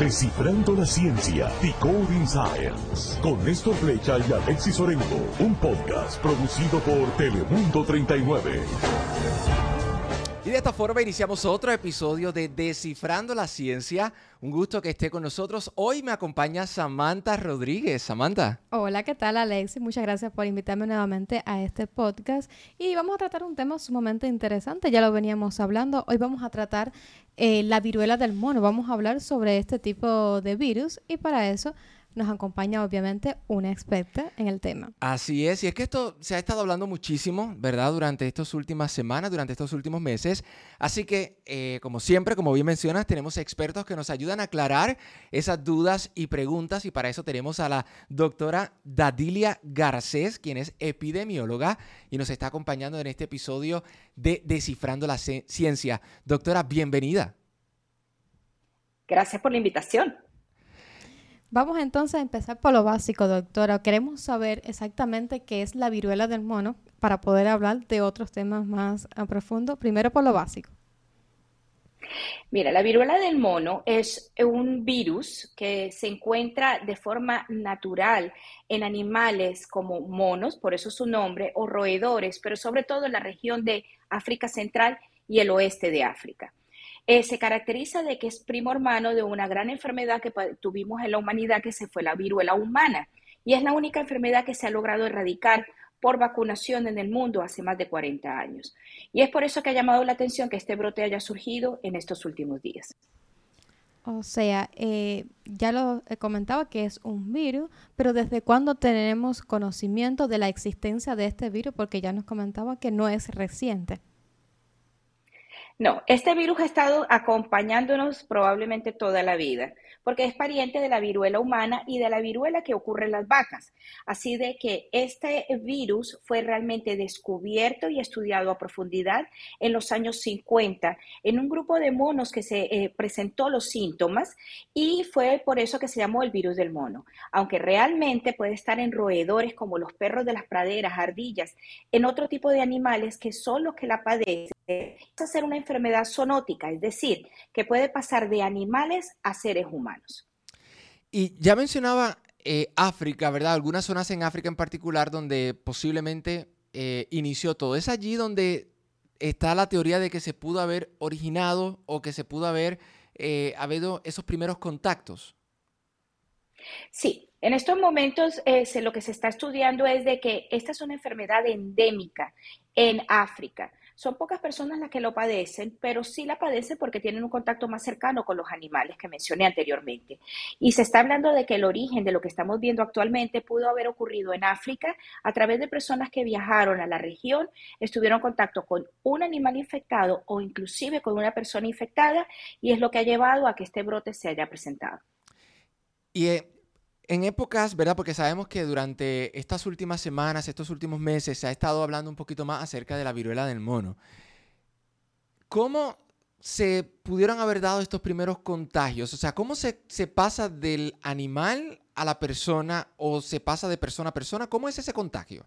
Descifrando la ciencia, Decoding Science, con Néstor Flecha y Alexis Orengo, un podcast producido por Telemundo 39. Y de esta forma iniciamos otro episodio de Descifrando la Ciencia. Un gusto que esté con nosotros. Hoy me acompaña Samantha Rodríguez. Samantha. Hola, ¿qué tal Alexis? Muchas gracias por invitarme nuevamente a este podcast. Y vamos a tratar un tema sumamente interesante, ya lo veníamos hablando. Hoy vamos a tratar eh, la viruela del mono. Vamos a hablar sobre este tipo de virus y para eso nos acompaña obviamente una experta en el tema. Así es, y es que esto se ha estado hablando muchísimo, ¿verdad? Durante estas últimas semanas, durante estos últimos meses. Así que, eh, como siempre, como bien mencionas, tenemos expertos que nos ayudan a aclarar esas dudas y preguntas y para eso tenemos a la doctora Dadilia Garcés, quien es epidemióloga y nos está acompañando en este episodio de Descifrando la Ciencia. Doctora, bienvenida. Gracias por la invitación. Vamos entonces a empezar por lo básico, doctora. Queremos saber exactamente qué es la viruela del mono para poder hablar de otros temas más a profundo. Primero por lo básico. Mira, la viruela del mono es un virus que se encuentra de forma natural en animales como monos, por eso su nombre, o roedores, pero sobre todo en la región de África Central y el oeste de África. Eh, se caracteriza de que es primo hermano de una gran enfermedad que tuvimos en la humanidad, que se fue la viruela humana. Y es la única enfermedad que se ha logrado erradicar por vacunación en el mundo hace más de 40 años. Y es por eso que ha llamado la atención que este brote haya surgido en estos últimos días. O sea, eh, ya lo he comentaba que es un virus, pero ¿desde cuándo tenemos conocimiento de la existencia de este virus? Porque ya nos comentaba que no es reciente. No, este virus ha estado acompañándonos probablemente toda la vida, porque es pariente de la viruela humana y de la viruela que ocurre en las vacas. Así de que este virus fue realmente descubierto y estudiado a profundidad en los años 50 en un grupo de monos que se eh, presentó los síntomas y fue por eso que se llamó el virus del mono. Aunque realmente puede estar en roedores como los perros de las praderas, ardillas, en otro tipo de animales que son los que la padecen es hacer una zoonótica, es decir, que puede pasar de animales a seres humanos. Y ya mencionaba eh, África, ¿verdad? Algunas zonas en África en particular donde posiblemente eh, inició todo. ¿Es allí donde está la teoría de que se pudo haber originado o que se pudo haber eh, habido esos primeros contactos? Sí, en estos momentos lo que se está estudiando es de que esta es una enfermedad endémica en África. Son pocas personas las que lo padecen, pero sí la padecen porque tienen un contacto más cercano con los animales que mencioné anteriormente. Y se está hablando de que el origen de lo que estamos viendo actualmente pudo haber ocurrido en África a través de personas que viajaron a la región, estuvieron en contacto con un animal infectado o inclusive con una persona infectada y es lo que ha llevado a que este brote se haya presentado. Y eh, en épocas, ¿verdad? Porque sabemos que durante estas últimas semanas, estos últimos meses, se ha estado hablando un poquito más acerca de la viruela del mono. ¿Cómo se pudieron haber dado estos primeros contagios? O sea, ¿cómo se, se, pasa del animal a la persona o se pasa de persona a persona? ¿Cómo es ese contagio?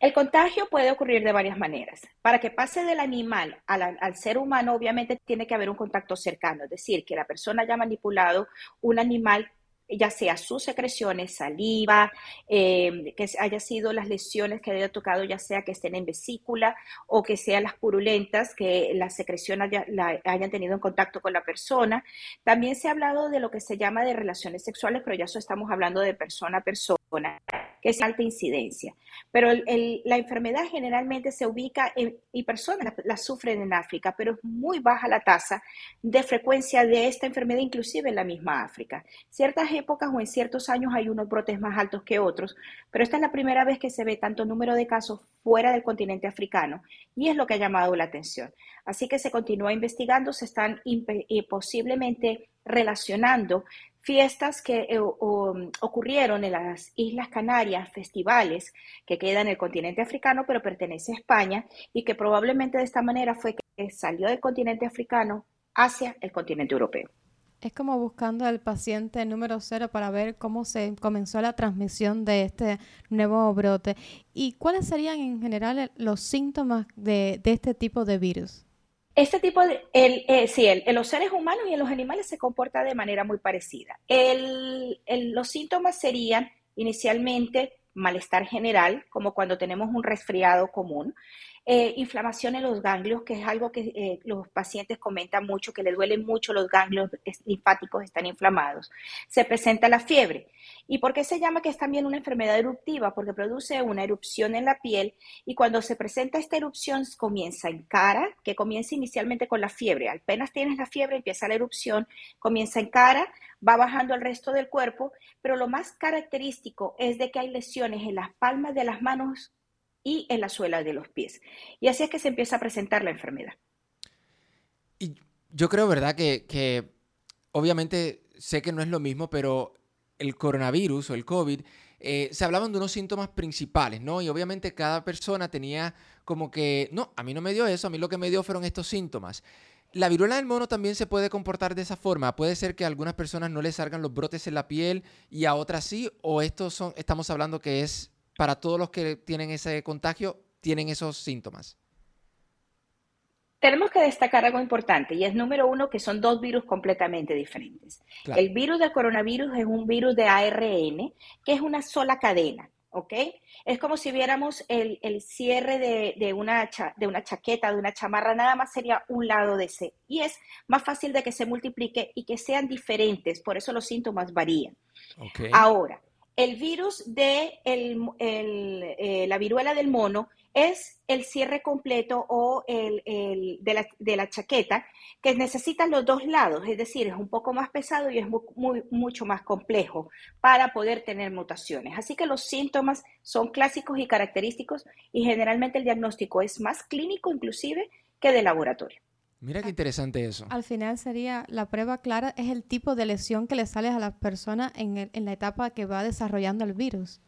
El contagio puede ocurrir de varias maneras. Para que pase del animal al, al, ser humano, obviamente tiene que haber un contacto cercano, es decir, que la persona haya manipulado un animal ya sea sus secreciones, saliva, eh, que haya sido las lesiones que haya tocado, ya sea que estén en vesícula o que sean las purulentas, que la secreción la, hayan tenido en contacto con la persona. También se ha hablado de lo que se llama de relaciones sexuales, pero ya eso estamos hablando de persona a persona que es alta incidencia. Pero la enfermedad generalmente se ubica en, y personas la, sufren en África, pero es muy baja la tasa de frecuencia de esta enfermedad, inclusive en la misma África. Ciertas épocas o en ciertos años hay unos brotes más altos que otros, pero esta es la primera vez que se ve tanto número de casos fuera del continente africano y es lo que ha llamado la atención. Así que se continúa investigando, se están eh, posiblemente relacionando fiestas que eh, ocurrieron en las Islas Canarias, festivales que quedan en el continente africano, pero pertenece a España y que probablemente de esta manera fue que salió del continente africano hacia el continente europeo. Es como buscando al paciente número cero para ver cómo se comenzó la transmisión de este nuevo brote. ¿Y cuáles serían en general los síntomas de este tipo de virus? Este tipo de, el, eh, sí, en los seres humanos y en los animales se comporta de manera muy parecida. los síntomas serían inicialmente malestar general, como cuando tenemos un resfriado común, eh, inflamación en los ganglios, que es algo que eh, los pacientes comentan mucho, que le duelen mucho los ganglios linfáticos, están inflamados. Se presenta la fiebre. ¿Y por qué se llama que es también una enfermedad eruptiva? Porque produce una erupción en la piel y cuando se presenta esta erupción comienza en cara, que comienza inicialmente con la fiebre. Apenas tienes la fiebre, empieza la erupción, comienza en cara, va bajando al resto del cuerpo, pero lo más característico es de que hay lesiones en las palmas de las manos y en la suela de los pies. Y así es que se empieza a presentar la enfermedad. Y yo creo, ¿verdad? Que, obviamente sé que no es lo mismo, pero el coronavirus o el COVID, eh, se hablaban de unos síntomas principales, ¿no? Y obviamente cada persona tenía como que, no, a mí no me dio eso, a mí lo que me dio fueron estos síntomas. La viruela del mono también se puede comportar de esa forma. Puede ser que a algunas personas no les salgan los brotes en la piel y a otras sí, o estos son, estamos hablando que es para todos los que tienen ese contagio, tienen esos síntomas? Tenemos que destacar algo importante y es número uno que son dos virus completamente diferentes. El virus del coronavirus es un virus de ARN que es una sola cadena, ¿ok? Es como si viéramos el, cierre de, una de una chaqueta, de una chamarra, nada más sería un lado de ese. Y es más fácil de que se multiplique y que sean diferentes, por eso los síntomas varían. Ahora, el virus de eh, la viruela del mono es el cierre completo o el, de, la, chaqueta que necesitan los dos lados, es decir, es un poco más pesado y es mucho más complejo para poder tener mutaciones. Así que los síntomas son clásicos y característicos y generalmente el diagnóstico es más clínico inclusive que de laboratorio. Mira qué interesante eso. Al final sería, la prueba clara es el tipo de lesión que le sale a la persona en, la etapa que va desarrollando el virus.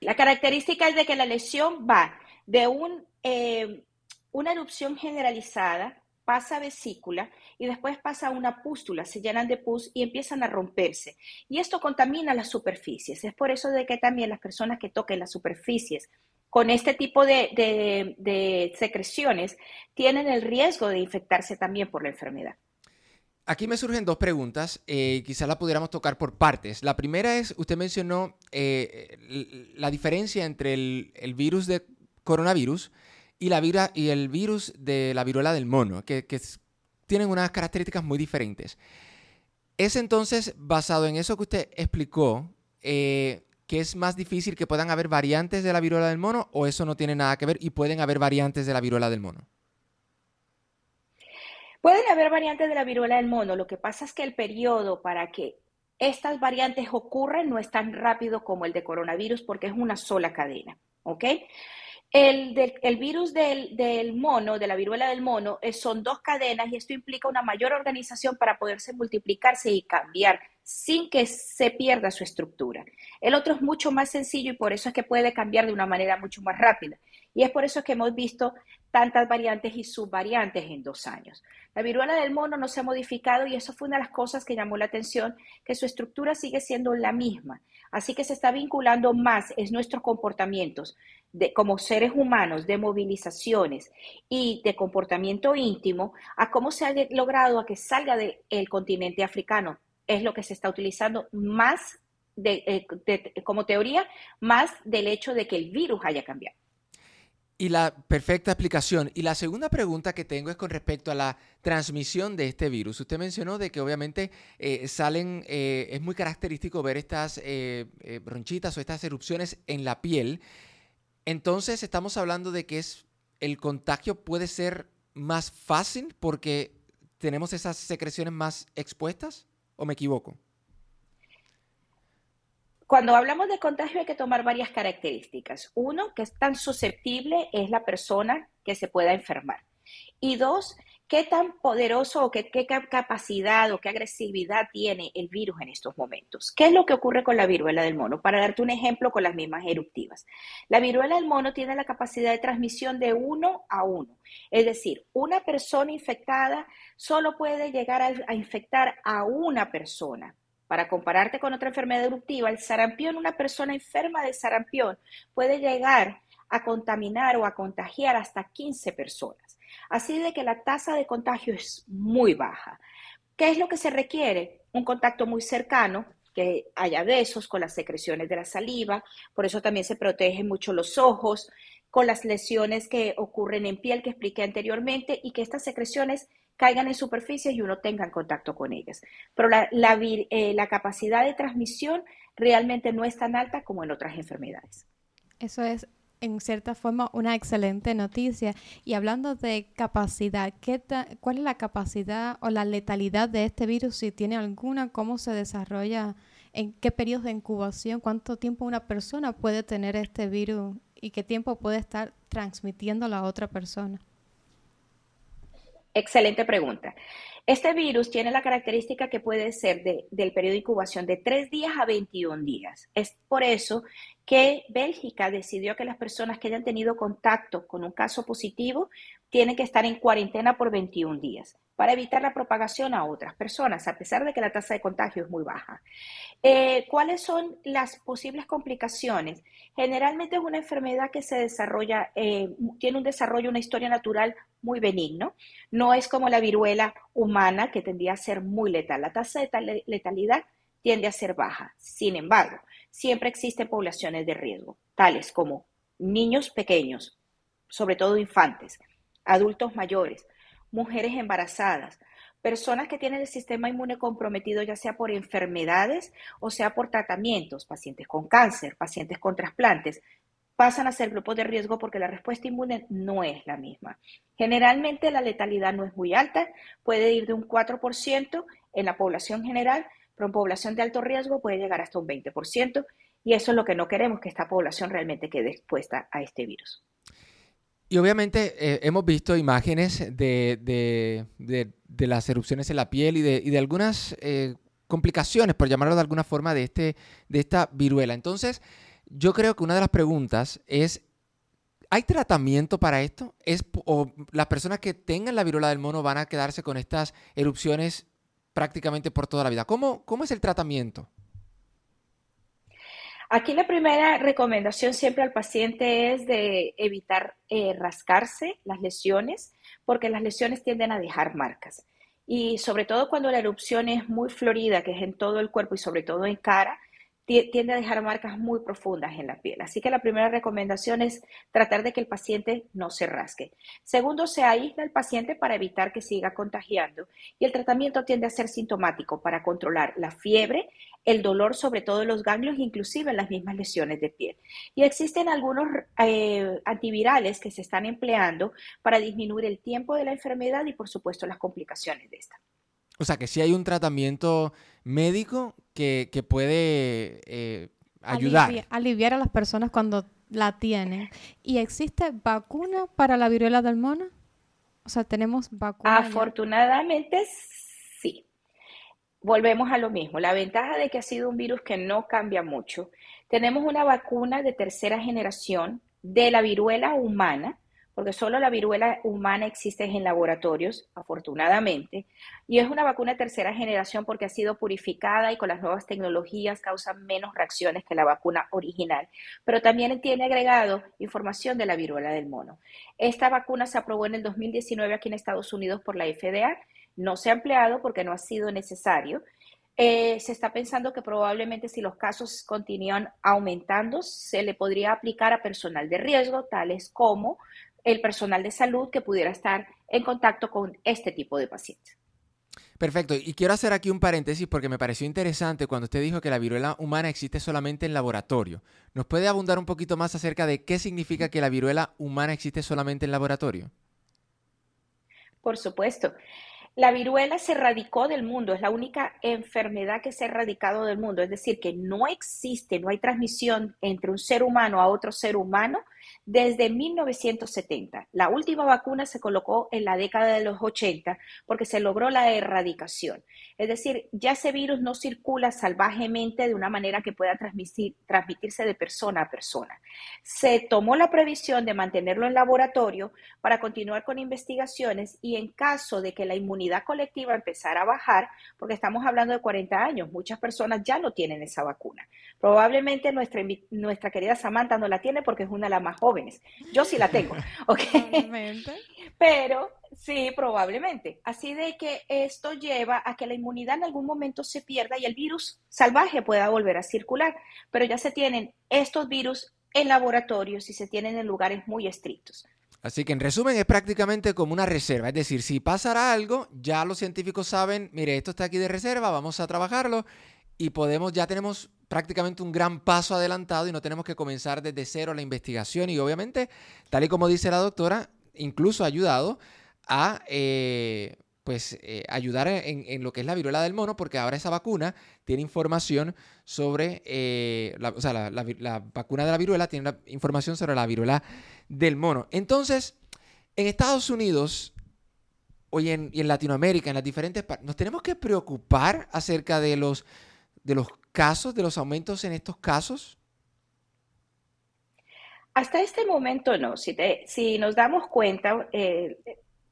La característica es de que la lesión va de un, eh, una erupción generalizada, pasa a vesícula y después pasa a una pústula, se llenan de pus y empiezan a romperse. Y esto contamina las superficies. Es por eso de que también las personas que toquen las superficies con este tipo de, secreciones tienen el riesgo de infectarse también por la enfermedad. Aquí me surgen dos preguntas, eh, quizás la pudiéramos tocar por partes. La primera es, usted mencionó eh, la diferencia entre el, virus de coronavirus y, la y el virus de la viruela del mono, que, tienen unas características muy diferentes. ¿Es entonces basado en eso que usted explicó? Eh, que es más difícil que puedan haber variantes de la viruela del mono o eso no tiene nada que ver y pueden haber variantes de la viruela del mono? Pueden haber variantes de la viruela del mono. Lo que pasa es que el periodo para que estas variantes ocurran no es tan rápido como el de coronavirus porque es una sola cadena. ¿Ok? El, virus del, mono, de la viruela del mono, son dos cadenas y esto implica una mayor organización para poderse multiplicarse y cambiar sin que se pierda su estructura. El otro es mucho más sencillo y por eso es que puede cambiar de una manera mucho más rápida. Y es por eso que hemos visto tantas variantes y subvariantes en dos años. La viruela del mono no se ha modificado y eso fue una de las cosas que llamó la atención, que su estructura sigue siendo la misma. Así que se está vinculando más en nuestros comportamientos de, como seres humanos de movilizaciones y de comportamiento íntimo a cómo se ha logrado a que salga del continente africano. Es lo que se está utilizando más eh, como teoría, más del hecho de que el virus haya cambiado. Y la perfecta explicación. Y la segunda pregunta que tengo es con respecto a la transmisión de este virus. Usted mencionó de que obviamente eh, salen, eh, es muy característico ver estas bronchitas o estas erupciones en la piel. Entonces estamos hablando de que es, el contagio puede ser más fácil porque tenemos esas secreciones más expuestas o me equivoco? Cuando hablamos de contagio hay que tomar varias características. Uno, que es tan susceptible es la persona que se pueda enfermar. Y dos, qué tan poderoso o qué, capacidad o qué agresividad tiene el virus en estos momentos. ¿Qué es lo que ocurre con la viruela del mono? Para darte un ejemplo con las mismas eruptivas. La viruela del mono tiene la capacidad de transmisión de uno a uno. Es decir, una persona infectada solo puede llegar a, a infectar a una persona. Para compararte con otra enfermedad eruptiva, el sarampión, una persona enferma de sarampión puede llegar a contaminar o a contagiar hasta 15 personas. Así de que la tasa de contagio es muy baja. ¿Qué es lo que se requiere? Un contacto muy cercano, que haya besos con las secreciones de la saliva, por eso también se protegen mucho los ojos, con las lesiones que ocurren en piel que expliqué anteriormente y que estas secreciones caigan en superficie y uno tenga contacto con ellas. Pero la, eh, la capacidad de transmisión realmente no es tan alta como en otras enfermedades. Eso es en cierta forma una excelente noticia. Y hablando de capacidad, ¿qué ¿cuál es la capacidad o la letalidad de este virus? Si tiene alguna, ¿cómo se desarrolla? ¿En qué periodos de incubación? ¿Cuánto tiempo una persona puede tener este virus? ¿Y qué tiempo puede estar transmitiendo a otra persona? Excelente pregunta. Este virus tiene la característica que puede ser del periodo de incubación de 3 días a 21 días. Es por eso que Bélgica decidió que las personas que hayan tenido contacto con un caso positivo tienen que estar en cuarentena por 21 días para evitar la propagación a otras personas, a pesar de que la tasa de contagio es muy baja. Eh, ¿Cuáles son las posibles complicaciones? Generalmente es una enfermedad que se desarrolla, eh, tiene un desarrollo, una historia natural muy benigno. No es como la viruela humana que tendría a ser muy letal. La tasa de letalidad tiende a ser baja. Sin embargo, siempre existen poblaciones de riesgo, tales como niños pequeños, sobre todo infantes, adultos mayores, mujeres embarazadas, personas que tienen el sistema inmune comprometido ya sea por enfermedades o sea por tratamientos, pacientes con cáncer, pacientes con trasplantes, pasan a ser grupos de riesgo porque la respuesta inmune no es la misma. Generalmente la letalidad no es muy alta, puede ir de un 4% en la población general, pero en población de alto riesgo puede llegar hasta un 20% y eso es lo que no queremos, que esta población realmente quede expuesta a este virus. Y obviamente eh, hemos visto imágenes de, las erupciones en la piel y de, algunas eh, complicaciones, por llamarlo de alguna forma, de, este, de esta viruela. Entonces, yo creo que una de las preguntas es, ¿hay tratamiento para esto? ¿Es, ¿O las personas que tengan la viruela del mono van a quedarse con estas erupciones prácticamente por toda la vida? ¿Cómo, cómo es el tratamiento? Aquí la primera recomendación siempre al paciente es de evitar eh, rascarse las lesiones, porque las lesiones tienden a dejar marcas. Y sobre todo cuando la erupción es muy florida, que es en todo el cuerpo y sobre todo en cara, tiende a dejar marcas muy profundas en la piel. Así que la primera recomendación es tratar de que el paciente no se rasque. Segundo, se aísla el paciente para evitar que siga contagiando. Y el tratamiento tiende a ser sintomático para controlar la fiebre, el dolor sobre todo en los ganglios, inclusive en las mismas lesiones de piel. Y existen algunos eh, antivirales que se están empleando para disminuir el tiempo de la enfermedad y, por supuesto, las complicaciones de esta. O sea, que sí hay un tratamiento médico que, puede eh, ayudar. Aliviar, a las personas cuando la tienen. ¿Y existe vacuna para la viruela del mono? O sea, tenemos vacuna. Afortunadamente, sí. Volvemos a lo mismo. La ventaja de que ha sido un virus que no cambia mucho. Tenemos una vacuna de tercera generación de la viruela humana porque solo la viruela humana existe en laboratorios, afortunadamente, y es una vacuna de tercera generación porque ha sido purificada y con las nuevas tecnologías causa menos reacciones que la vacuna original, pero también tiene agregado información de la viruela del mono. Esta vacuna se aprobó en el 2019 aquí en Estados Unidos por la FDA, no se ha empleado porque no ha sido necesario, eh, se está pensando que probablemente si los casos continúan aumentando, se le podría aplicar a personal de riesgo, tales como el personal de salud que pudiera estar en contacto con este tipo de pacientes. Perfecto. Y quiero hacer aquí un paréntesis porque me pareció interesante cuando usted dijo que la viruela humana existe solamente en laboratorio. ¿Nos puede abundar un poquito más acerca de qué significa que la viruela humana existe solamente en laboratorio? Por supuesto. La viruela se erradicó del mundo, es la única enfermedad que se ha erradicado del mundo, es decir, que no existe, no hay transmisión entre un ser humano a otro ser humano desde 1970. La última vacuna se colocó en la década de los 80 porque se logró la erradicación. Es decir, ya ese virus no circula salvajemente de una manera que pueda transmitirse de persona a persona. Se tomó la previsión de mantenerlo en laboratorio para continuar con investigaciones y en caso de que la inmunidad colectiva empezara a bajar, porque estamos hablando de 40 años, muchas personas ya no tienen esa vacuna. Probablemente nuestra, nuestra querida Samantha no la tiene porque es una de las más jóvenes jóvenes. Yo sí la tengo, ¿ok? Pero sí, probablemente. Así de que esto lleva a que la inmunidad en algún momento se pierda y el virus salvaje pueda volver a circular. Pero ya se tienen estos virus en laboratorios y se tienen en lugares muy estrictos. Así que en resumen es prácticamente como una reserva, es decir, si pasará algo, ya los científicos saben, mire, esto está aquí de reserva, vamos a trabajarlo y podemos, ya tenemos prácticamente un gran paso adelantado y no tenemos que comenzar desde cero la investigación y obviamente, tal y como dice la doctora, incluso ha ayudado a eh, pues eh, ayudar en, lo que es la viruela del mono, porque ahora esa vacuna tiene información sobre, eh, la, o sea, la, vacuna de la viruela tiene información sobre la viruela del mono. Entonces, en Estados Unidos hoy en, y en Latinoamérica, en las diferentes partes, nos tenemos que preocupar acerca de los, de los casos, de los aumentos en estos casos. Hasta este momento no. Si, si nos damos cuenta, eh,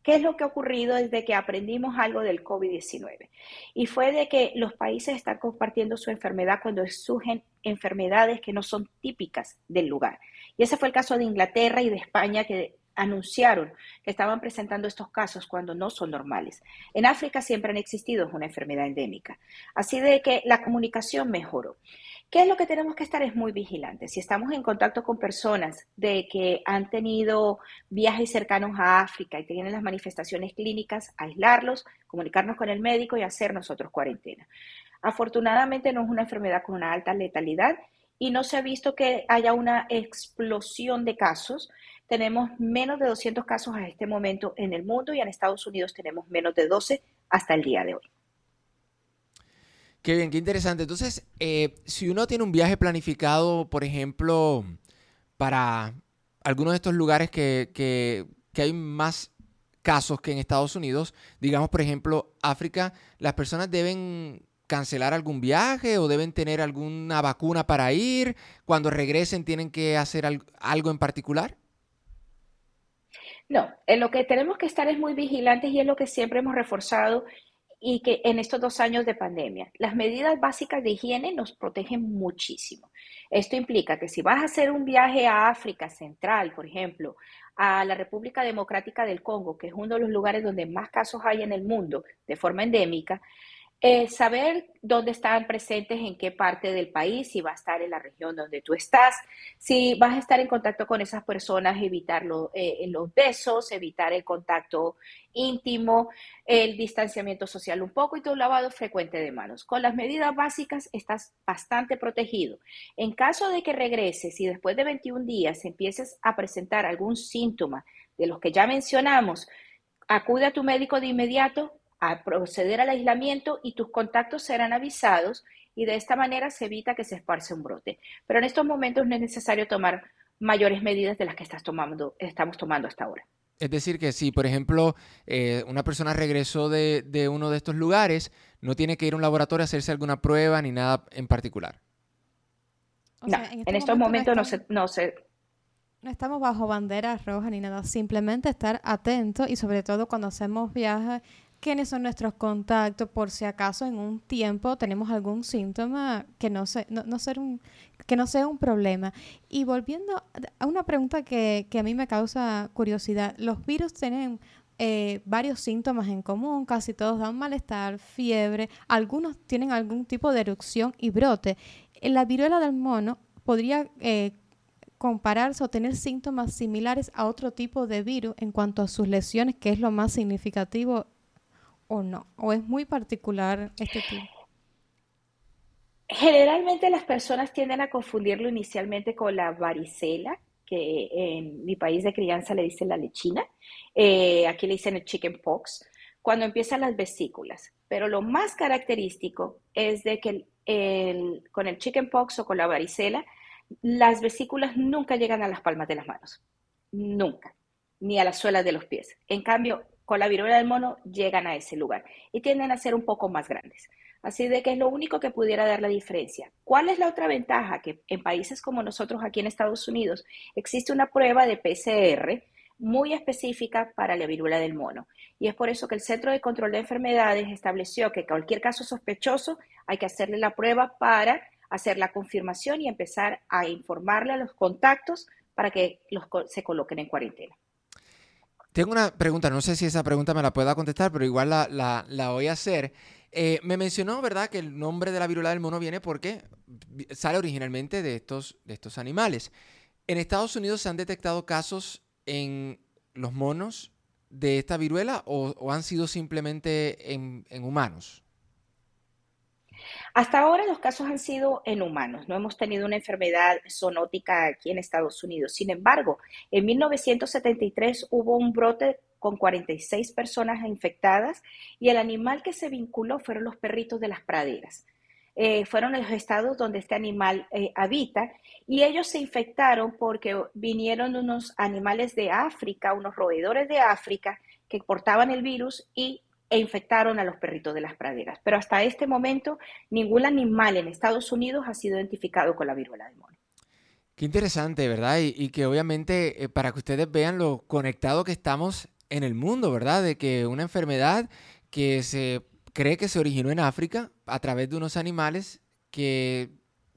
¿Qué es lo que ha ocurrido desde que aprendimos algo del COVID-19? Y fue de que los países están compartiendo su enfermedad cuando surgen enfermedades que no son típicas del lugar. Y ese fue el caso de Inglaterra y de España que anunciaron que estaban presentando estos casos cuando no son normales. En África siempre han existido una enfermedad endémica. Así de que la comunicación mejoró. ¿Qué es lo que tenemos que estar? Es muy vigilantes. Si estamos en contacto con personas de que han tenido viajes cercanos a África y tienen las manifestaciones clínicas, aislarlos, comunicarnos con el médico y hacer nosotros cuarentena. Afortunadamente no es una enfermedad con una alta letalidad y no se ha visto que haya una explosión de casos. Tenemos menos de 200 casos a este momento en el mundo y en Estados Unidos tenemos menos de 12 hasta el día de hoy. Qué bien, qué interesante. Entonces, eh, si uno tiene un viaje planificado, por ejemplo, para algunos de estos lugares que, que, hay más casos que en Estados Unidos, digamos, por ejemplo, África, las personas deben cancelar algún viaje o deben tener alguna vacuna para ir? Cuando regresen tienen que hacer algo en particular? No, en lo que tenemos que estar es muy vigilantes y es lo que siempre hemos reforzado y que en estos dos años de pandemia, las medidas básicas de higiene nos protegen muchísimo. Esto implica que si vas a hacer un viaje a África Central, por ejemplo, a la República Democrática del Congo, que es uno de los lugares donde más casos hay en el mundo de forma endémica, eh, saber dónde están presentes, en qué parte del país, si va a estar en la región donde tú estás, si vas a estar en contacto con esas personas, evitar eh, los besos, evitar el contacto íntimo, el distanciamiento social un poco y tu lavado frecuente de manos. Con las medidas básicas estás bastante protegido. En caso de que regreses y después de 21 días empieces a presentar algún síntoma de los que ya mencionamos, acude a tu médico de inmediato a proceder al aislamiento y tus contactos serán avisados y de esta manera se evita que se esparce un brote. Pero en estos momentos no es necesario tomar mayores medidas de las que estás tomando, estamos tomando hasta ahora. Es decir, que si, por ejemplo, eh, una persona regresó de, uno de estos lugares, no tiene que ir a un laboratorio a hacerse alguna prueba ni nada en particular. no, en, este estos momentos no, se, no se... No estamos bajo banderas rojas ni nada, simplemente estar atentos y sobre todo cuando hacemos viajes quiénes son nuestros contactos por si acaso en un tiempo tenemos algún síntoma que no, se, no, ser un, que no sea un problema. Y volviendo a una pregunta que, que a mí me causa curiosidad, los virus tienen eh, varios síntomas en común, casi todos dan malestar, fiebre, algunos tienen algún tipo de erupción y brote. La viruela del mono podría eh, compararse o tener síntomas similares a otro tipo de virus en cuanto a sus lesiones, que es lo más significativo o no? ¿O es muy particular este tipo? Generalmente las personas tienden a confundirlo inicialmente con la varicela, que en mi país de crianza le dicen la lechina, eh, aquí le dicen el chicken pox, cuando empiezan las vesículas. Pero lo más característico es de que con el chicken pox o con la varicela, las vesículas nunca llegan a las palmas de las manos, nunca, ni a las suelas de los pies. En cambio, con la viruela del mono llegan a ese lugar y tienden a ser un poco más grandes. Así de que es lo único que pudiera dar la diferencia. ¿Cuál es la otra ventaja? Que en países como nosotros aquí en Estados Unidos existe una prueba de PCR muy específica para la viruela del mono. Y es por eso que el Centro de Control de Enfermedades estableció que cualquier caso sospechoso hay que hacerle la prueba para hacer la confirmación y empezar a informarle a los contactos para que los, se coloquen en cuarentena. Tengo una pregunta, no sé si esa pregunta me la pueda contestar, pero igual la, la, voy a hacer. Eh, me mencionó, ¿verdad?, que el nombre de la viruela del mono viene porque sale originalmente de estos, de estos animales. En Estados Unidos se han detectado casos en los monos de esta viruela o, han sido simplemente en, en humanos? Hasta ahora los casos han sido en humanos, no hemos tenido una enfermedad zoonótica aquí en Estados Unidos. Sin embargo, en 1973 hubo un brote con 46 personas infectadas y el animal que se vinculó fueron los perritos de las praderas. Eh, fueron los estados donde este animal eh, habita y ellos se infectaron porque vinieron unos animales de África, unos roedores de África que portaban el virus y e infectaron a los perritos de las praderas. Pero hasta este momento, ningún animal en Estados Unidos ha sido identificado con la viruela del mono. Qué interesante, ¿verdad? Y, que obviamente eh, para que ustedes vean lo conectado que estamos en el mundo, ¿verdad? De que una enfermedad que se cree que se originó en África a través de unos animales que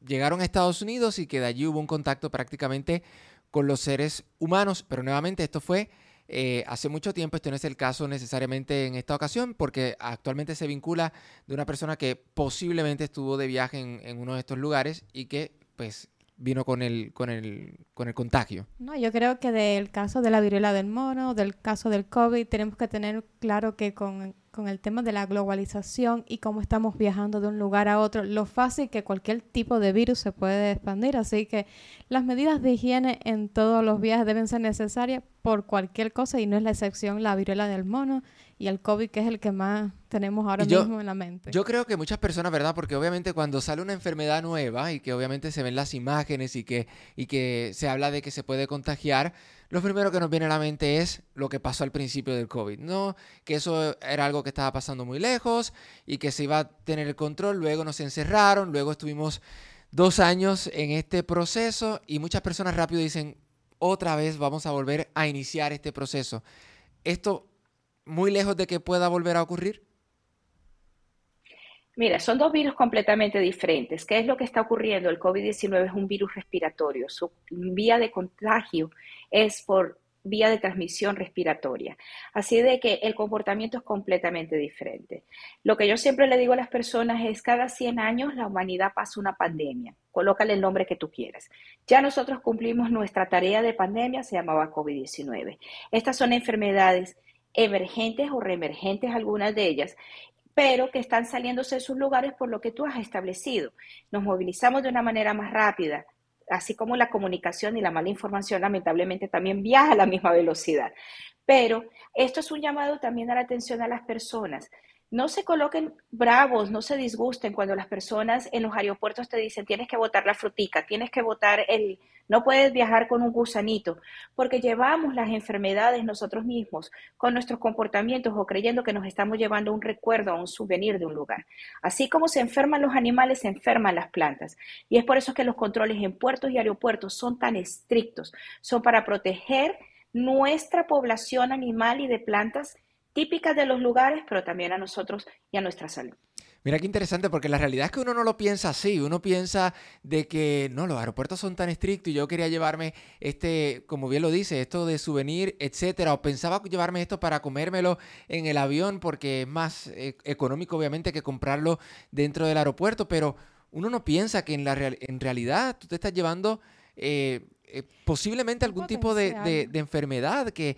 llegaron a Estados Unidos y que de allí hubo un contacto prácticamente con los seres humanos. Pero nuevamente esto fue eh, hace mucho tiempo, este no es el caso necesariamente en esta ocasión, porque actualmente se vincula de una persona que posiblemente estuvo de viaje en, uno de estos lugares y que pues vino con el, con el, con el contagio. No, yo creo que del caso de la viruela del mono, del caso del COVID, tenemos que tener claro que con con el tema de la globalización y cómo estamos viajando de un lugar a otro, lo fácil que cualquier tipo de virus se puede expandir. Así que las medidas de higiene en todos los viajes deben ser necesarias por cualquier cosa y no es la excepción la viruela del mono y el COVID, que es el que más tenemos ahora mismo en la mente. Yo creo que muchas personas, ¿verdad? Porque obviamente cuando sale una enfermedad nueva y que obviamente se ven las imágenes y que, y que se habla de que se puede contagiar, lo primero que nos viene a la mente es lo que pasó al principio del COVID, ¿no? Que eso era algo que estaba pasando muy lejos y que se iba a tener el control, luego nos encerraron, luego estuvimos dos años en este proceso y muchas personas rápido dicen, otra vez vamos a volver a iniciar este proceso. Esto muy lejos de que pueda volver a ocurrir. Mira, son dos virus completamente diferentes. ¿Qué es lo que está ocurriendo? El COVID-19 es un virus respiratorio. Su vía de contagio es por vía de transmisión respiratoria. Así de que el comportamiento es completamente diferente. Lo que yo siempre le digo a las personas es cada 100 años la humanidad pasa una pandemia. Colócale el nombre que tú quieras. Ya nosotros cumplimos nuestra tarea de pandemia, se llamaba COVID-19. Estas son enfermedades emergentes o reemergentes, algunas de ellas, pero que están saliéndose de sus lugares por lo que tú has establecido. Nos movilizamos de una manera más rápida, así como la comunicación y la mala información lamentablemente también viaja a la misma velocidad. Pero esto es un llamado también a la atención a las personas no se coloquen bravos, no se disgusten cuando las personas en los aeropuertos te dicen tienes que botar la frutica, tienes que botar el, no puedes viajar con un gusanito, porque llevamos las enfermedades nosotros mismos con nuestros comportamientos o creyendo que nos estamos llevando un recuerdo o un souvenir de un lugar. Así como se enferman los animales, se enferman las plantas. Y es por eso que los controles en puertos y aeropuertos son tan estrictos, son para proteger nuestra población animal y de plantas típicas de los lugares, pero también a nosotros y a nuestra salud. Mira qué interesante, porque la realidad es que uno no lo piensa así. Uno piensa de que no, los aeropuertos son tan estrictos y yo quería llevarme este, como bien lo dice, esto de souvenir, etcétera. O pensaba llevarme esto para comérmelo en el avión porque es más eh, económico, obviamente, que comprarlo dentro del aeropuerto. Pero uno no piensa que en, la en realidad tú te estás llevando eh, eh, posiblemente algún tipo de, de enfermedad que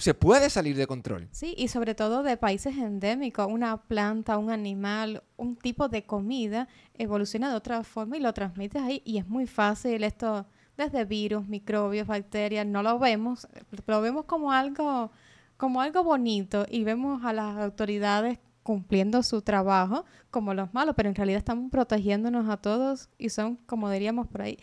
se puede salir de control. Sí, y sobre todo de países endémicos, una planta, un animal, un tipo de comida evoluciona de otra forma y lo transmites ahí y es muy fácil esto desde virus, microbios, bacterias, no lo vemos, lo vemos como algo como algo bonito y vemos a las autoridades cumpliendo su trabajo como los malos, pero en realidad estamos protegiéndonos a todos y son, como diríamos por ahí,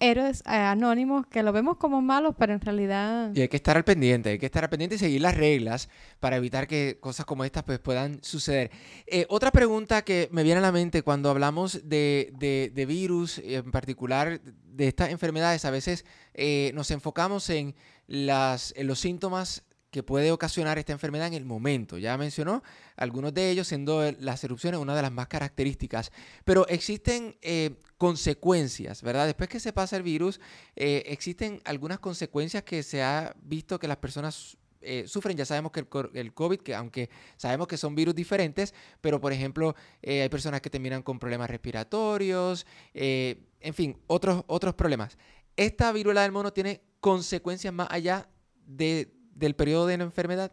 héroes eh, anónimos que lo vemos como malos, pero en realidad... Y hay que estar al pendiente, hay que estar al pendiente y seguir las reglas para evitar que cosas como estas pues, puedan suceder. Eh, otra pregunta que me viene a la mente cuando hablamos de, de, virus, en particular de estas enfermedades, a veces eh, nos enfocamos en, las, en los síntomas que puede ocasionar esta enfermedad en el momento. Ya mencionó algunos de ellos, siendo las erupciones una de las más características. Pero existen eh, consecuencias, ¿verdad? Después que se pasa el virus, eh, existen algunas consecuencias que se ha visto que las personas eh, sufren. Ya sabemos que el, COVID, que aunque sabemos que son virus diferentes, pero por ejemplo, hay personas que terminan con problemas respiratorios, en fin, otros, otros problemas. Esta viruela del mono tiene consecuencias más allá de del periodo de la enfermedad?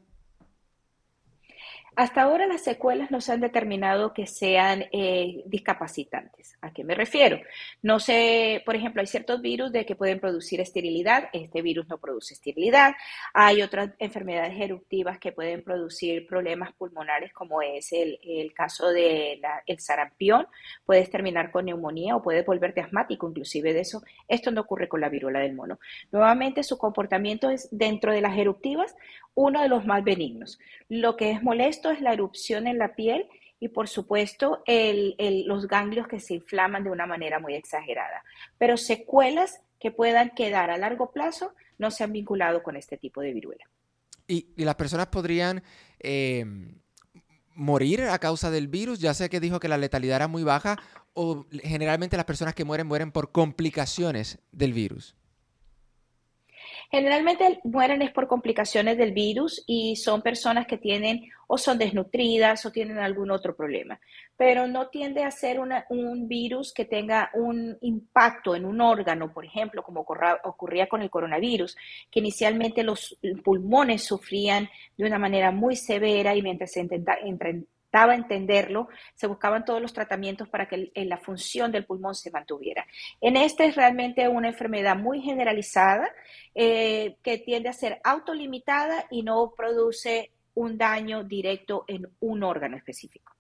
Hasta ahora las secuelas no se han determinado que sean eh, discapacitantes. ¿A qué me refiero? No sé, por ejemplo, hay ciertos virus de que pueden producir esterilidad. Este virus no produce esterilidad. Hay otras enfermedades eruptivas que pueden producir problemas pulmonares, como es el, caso del el sarampión. Puedes terminar con neumonía o puedes volverte asmático, inclusive de eso. Esto no ocurre con la viruela del mono. Nuevamente, su comportamiento es dentro de las eruptivas uno de los más benignos. Lo que es molesto es la erupción en la piel y por supuesto los ganglios que se inflaman de una manera muy exagerada. Pero secuelas que puedan quedar a largo plazo no se han vinculado con este tipo de viruela. ¿Y, las personas podrían eh, morir a causa del virus? Ya sé que dijo que la letalidad era muy baja o generalmente las personas que mueren mueren por complicaciones del virus. Generalmente mueren es por complicaciones del virus y son personas que tienen o son desnutridas o tienen algún otro problema, pero no tiende a ser un virus que tenga un impacto en un órgano, por ejemplo, como ocurría con el coronavirus, que inicialmente los pulmones sufrían de una manera muy severa y mientras se intenta, entenderlo, se buscaban todos los tratamientos para que la función del pulmón se mantuviera. En este es realmente una enfermedad muy generalizada eh, que tiende a ser autolimitada y no produce un daño directo en un órgano específico.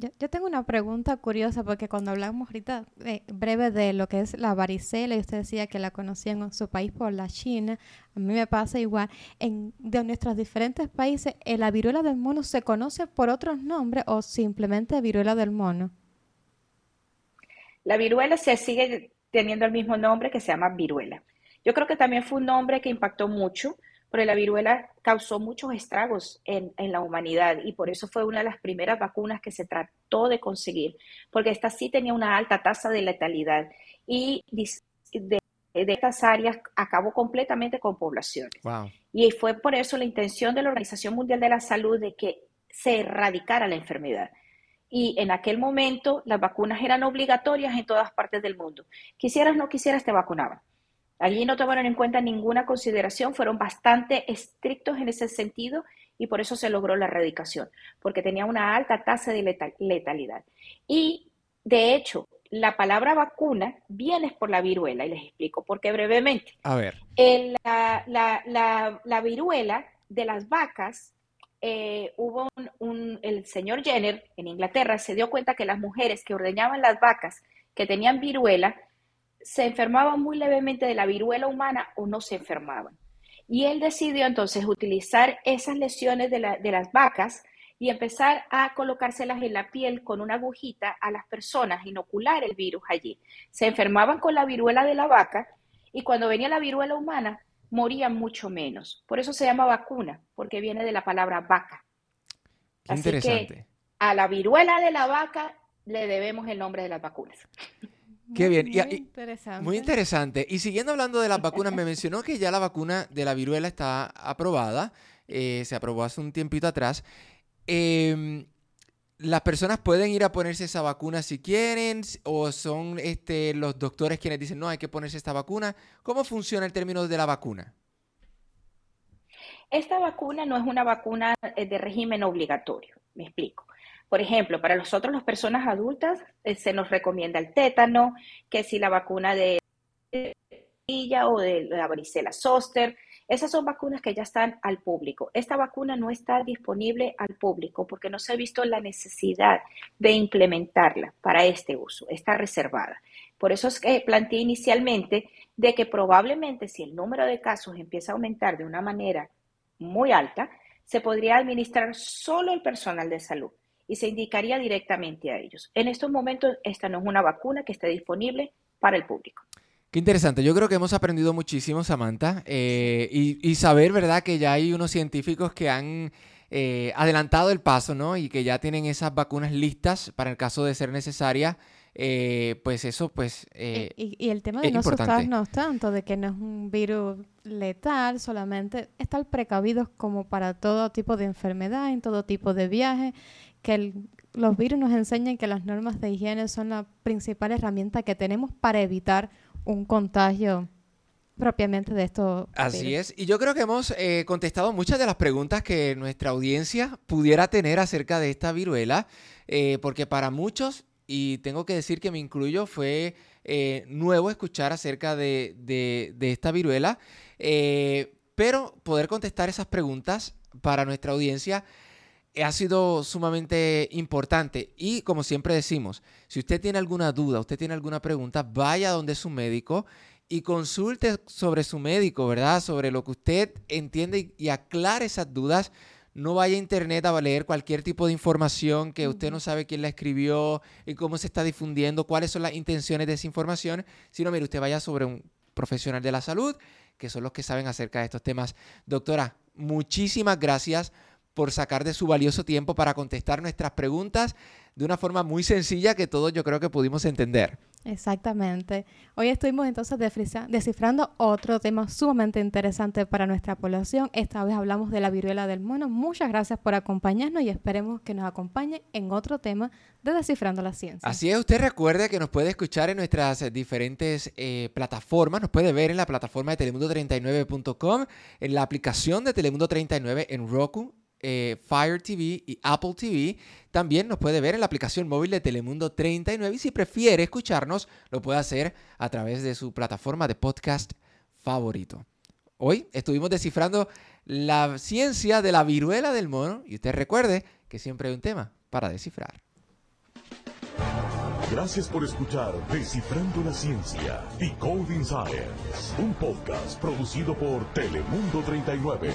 Yo, tengo una pregunta curiosa porque cuando hablamos ahorita eh, breve de lo que es la varicela y usted decía que la conocían en su país por la China, a mí me pasa igual. En de nuestros diferentes países, eh, ¿la viruela del mono se conoce por otros nombres o simplemente viruela del mono? La viruela se sigue teniendo el mismo nombre que se llama viruela. Yo creo que también fue un nombre que impactó mucho porque la viruela causó muchos estragos en, la humanidad y por eso fue una de las primeras vacunas que se trató de conseguir, porque esta sí tenía una alta tasa de letalidad y de, estas áreas acabó completamente con poblaciones. Y fue por eso la intención de la Organización Mundial de la Salud de que se erradicara la enfermedad. Y en aquel momento las vacunas eran obligatorias en todas partes del mundo. Quisieras o no quisieras, te vacunaban. Allí no tomaron en cuenta ninguna consideración, fueron bastante estrictos en ese sentido y por eso se logró la erradicación, porque tenía una alta tasa de letalidad. Y de hecho, la palabra vacuna viene por la viruela, y les explico por qué brevemente. A ver. la, viruela de las vacas, eh, hubo un, el señor Jenner en Inglaterra se dio cuenta que las mujeres que ordeñaban las vacas que tenían viruela se enfermaban muy levemente de la viruela humana o no se enfermaban. Y él decidió entonces utilizar esas lesiones de, las vacas y empezar a colocárselas en la piel con una agujita a las personas, inocular el virus allí. Se enfermaban con la viruela de la vaca y cuando venía la viruela humana morían mucho menos. Por eso se llama vacuna, porque viene de la palabra vaca. Así que a la viruela de la vaca le debemos el nombre de las vacunas. Qué bien. Muy, interesante. muy interesante. Y siguiendo hablando de las vacunas, me mencionó que ya la vacuna de la viruela está aprobada. Eh, se aprobó hace un tiempito atrás. Em, ¿Las personas pueden ir a ponerse esa vacuna si quieren? ¿O son este, los doctores quienes dicen, no, hay que ponerse esta vacuna? ¿Cómo funciona el término de la vacuna? Esta vacuna no es una vacuna eh, de régimen obligatorio. Me explico. Por ejemplo, para nosotros las personas adultas eh, se nos recomienda el tétano, que si la vacuna de o de la varicela zoster, esas son vacunas que ya están al público. Esta vacuna no está disponible al público porque no se ha visto la necesidad de implementarla para este uso. Está reservada. Por eso es que planteé inicialmente de que probablemente si el número de casos empieza a aumentar de una manera muy alta, se podría administrar solo el personal de salud y se indicaría directamente a ellos. En estos momentos, esta no es una vacuna que esté disponible para el público. Qué interesante. Yo creo que hemos aprendido muchísimo, Samantha, eh, y, saber, ¿verdad?, que ya hay unos científicos que han eh, adelantado el paso, ¿no? Y que ya tienen esas vacunas listas para el caso de ser necesaria. Eh, pues eso, pues. y, el tema de no asustarnos tanto, de que no es un virus letal, solamente estar precavidos como para todo tipo de enfermedad, en todo tipo de viaje, que los virus nos enseñan que las normas de higiene son la principal herramienta que tenemos para evitar un contagio propiamente de esto. Así es. Y yo creo que hemos eh, contestado muchas de las preguntas que nuestra audiencia pudiera tener acerca de esta viruela, eh, porque para muchos, y tengo que decir que me incluyo, fue eh, nuevo escuchar acerca de, de esta viruela, pero poder contestar esas preguntas para nuestra audiencia ha sido sumamente importante. Y como siempre decimos, si usted tiene alguna duda, usted tiene alguna pregunta, vaya donde su médico y consulte sobre su médico, ¿verdad? Sobre lo que usted entiende y, aclare esas dudas. No vaya a internet a leer cualquier tipo de información que usted no sabe quién la escribió y cómo se está difundiendo, cuáles son las intenciones de esa información, sino mire, usted vaya sobre un profesional de la salud, que son los que saben acerca de estos temas. Doctora, muchísimas gracias por sacar de su valioso tiempo para contestar nuestras preguntas de una forma muy sencilla que todos yo creo que pudimos entender. Exactamente. Hoy estuvimos entonces descifrando otro tema sumamente interesante para nuestra población. Esta vez hablamos de la viruela del mono. Muchas gracias por acompañarnos y esperemos que nos acompañe en otro tema de Descifrando la Ciencia. Así es, usted recuerde que nos puede escuchar en nuestras diferentes eh, plataformas. Nos puede ver en la plataforma de telemundo39.com, en la aplicación de Telemundo 39 en Roku, eh, Fire TV y Apple TV. También nos puede ver en la aplicación móvil de Telemundo 39 y si prefiere escucharnos, lo puede hacer a través de su plataforma de podcast favorito. Hoy estuvimos descifrando la ciencia de la viruela del mono y usted recuerde que siempre hay un tema para descifrar. Gracias por escuchar Descifrando la Ciencia, Decoding Science, un podcast producido por Telemundo 39.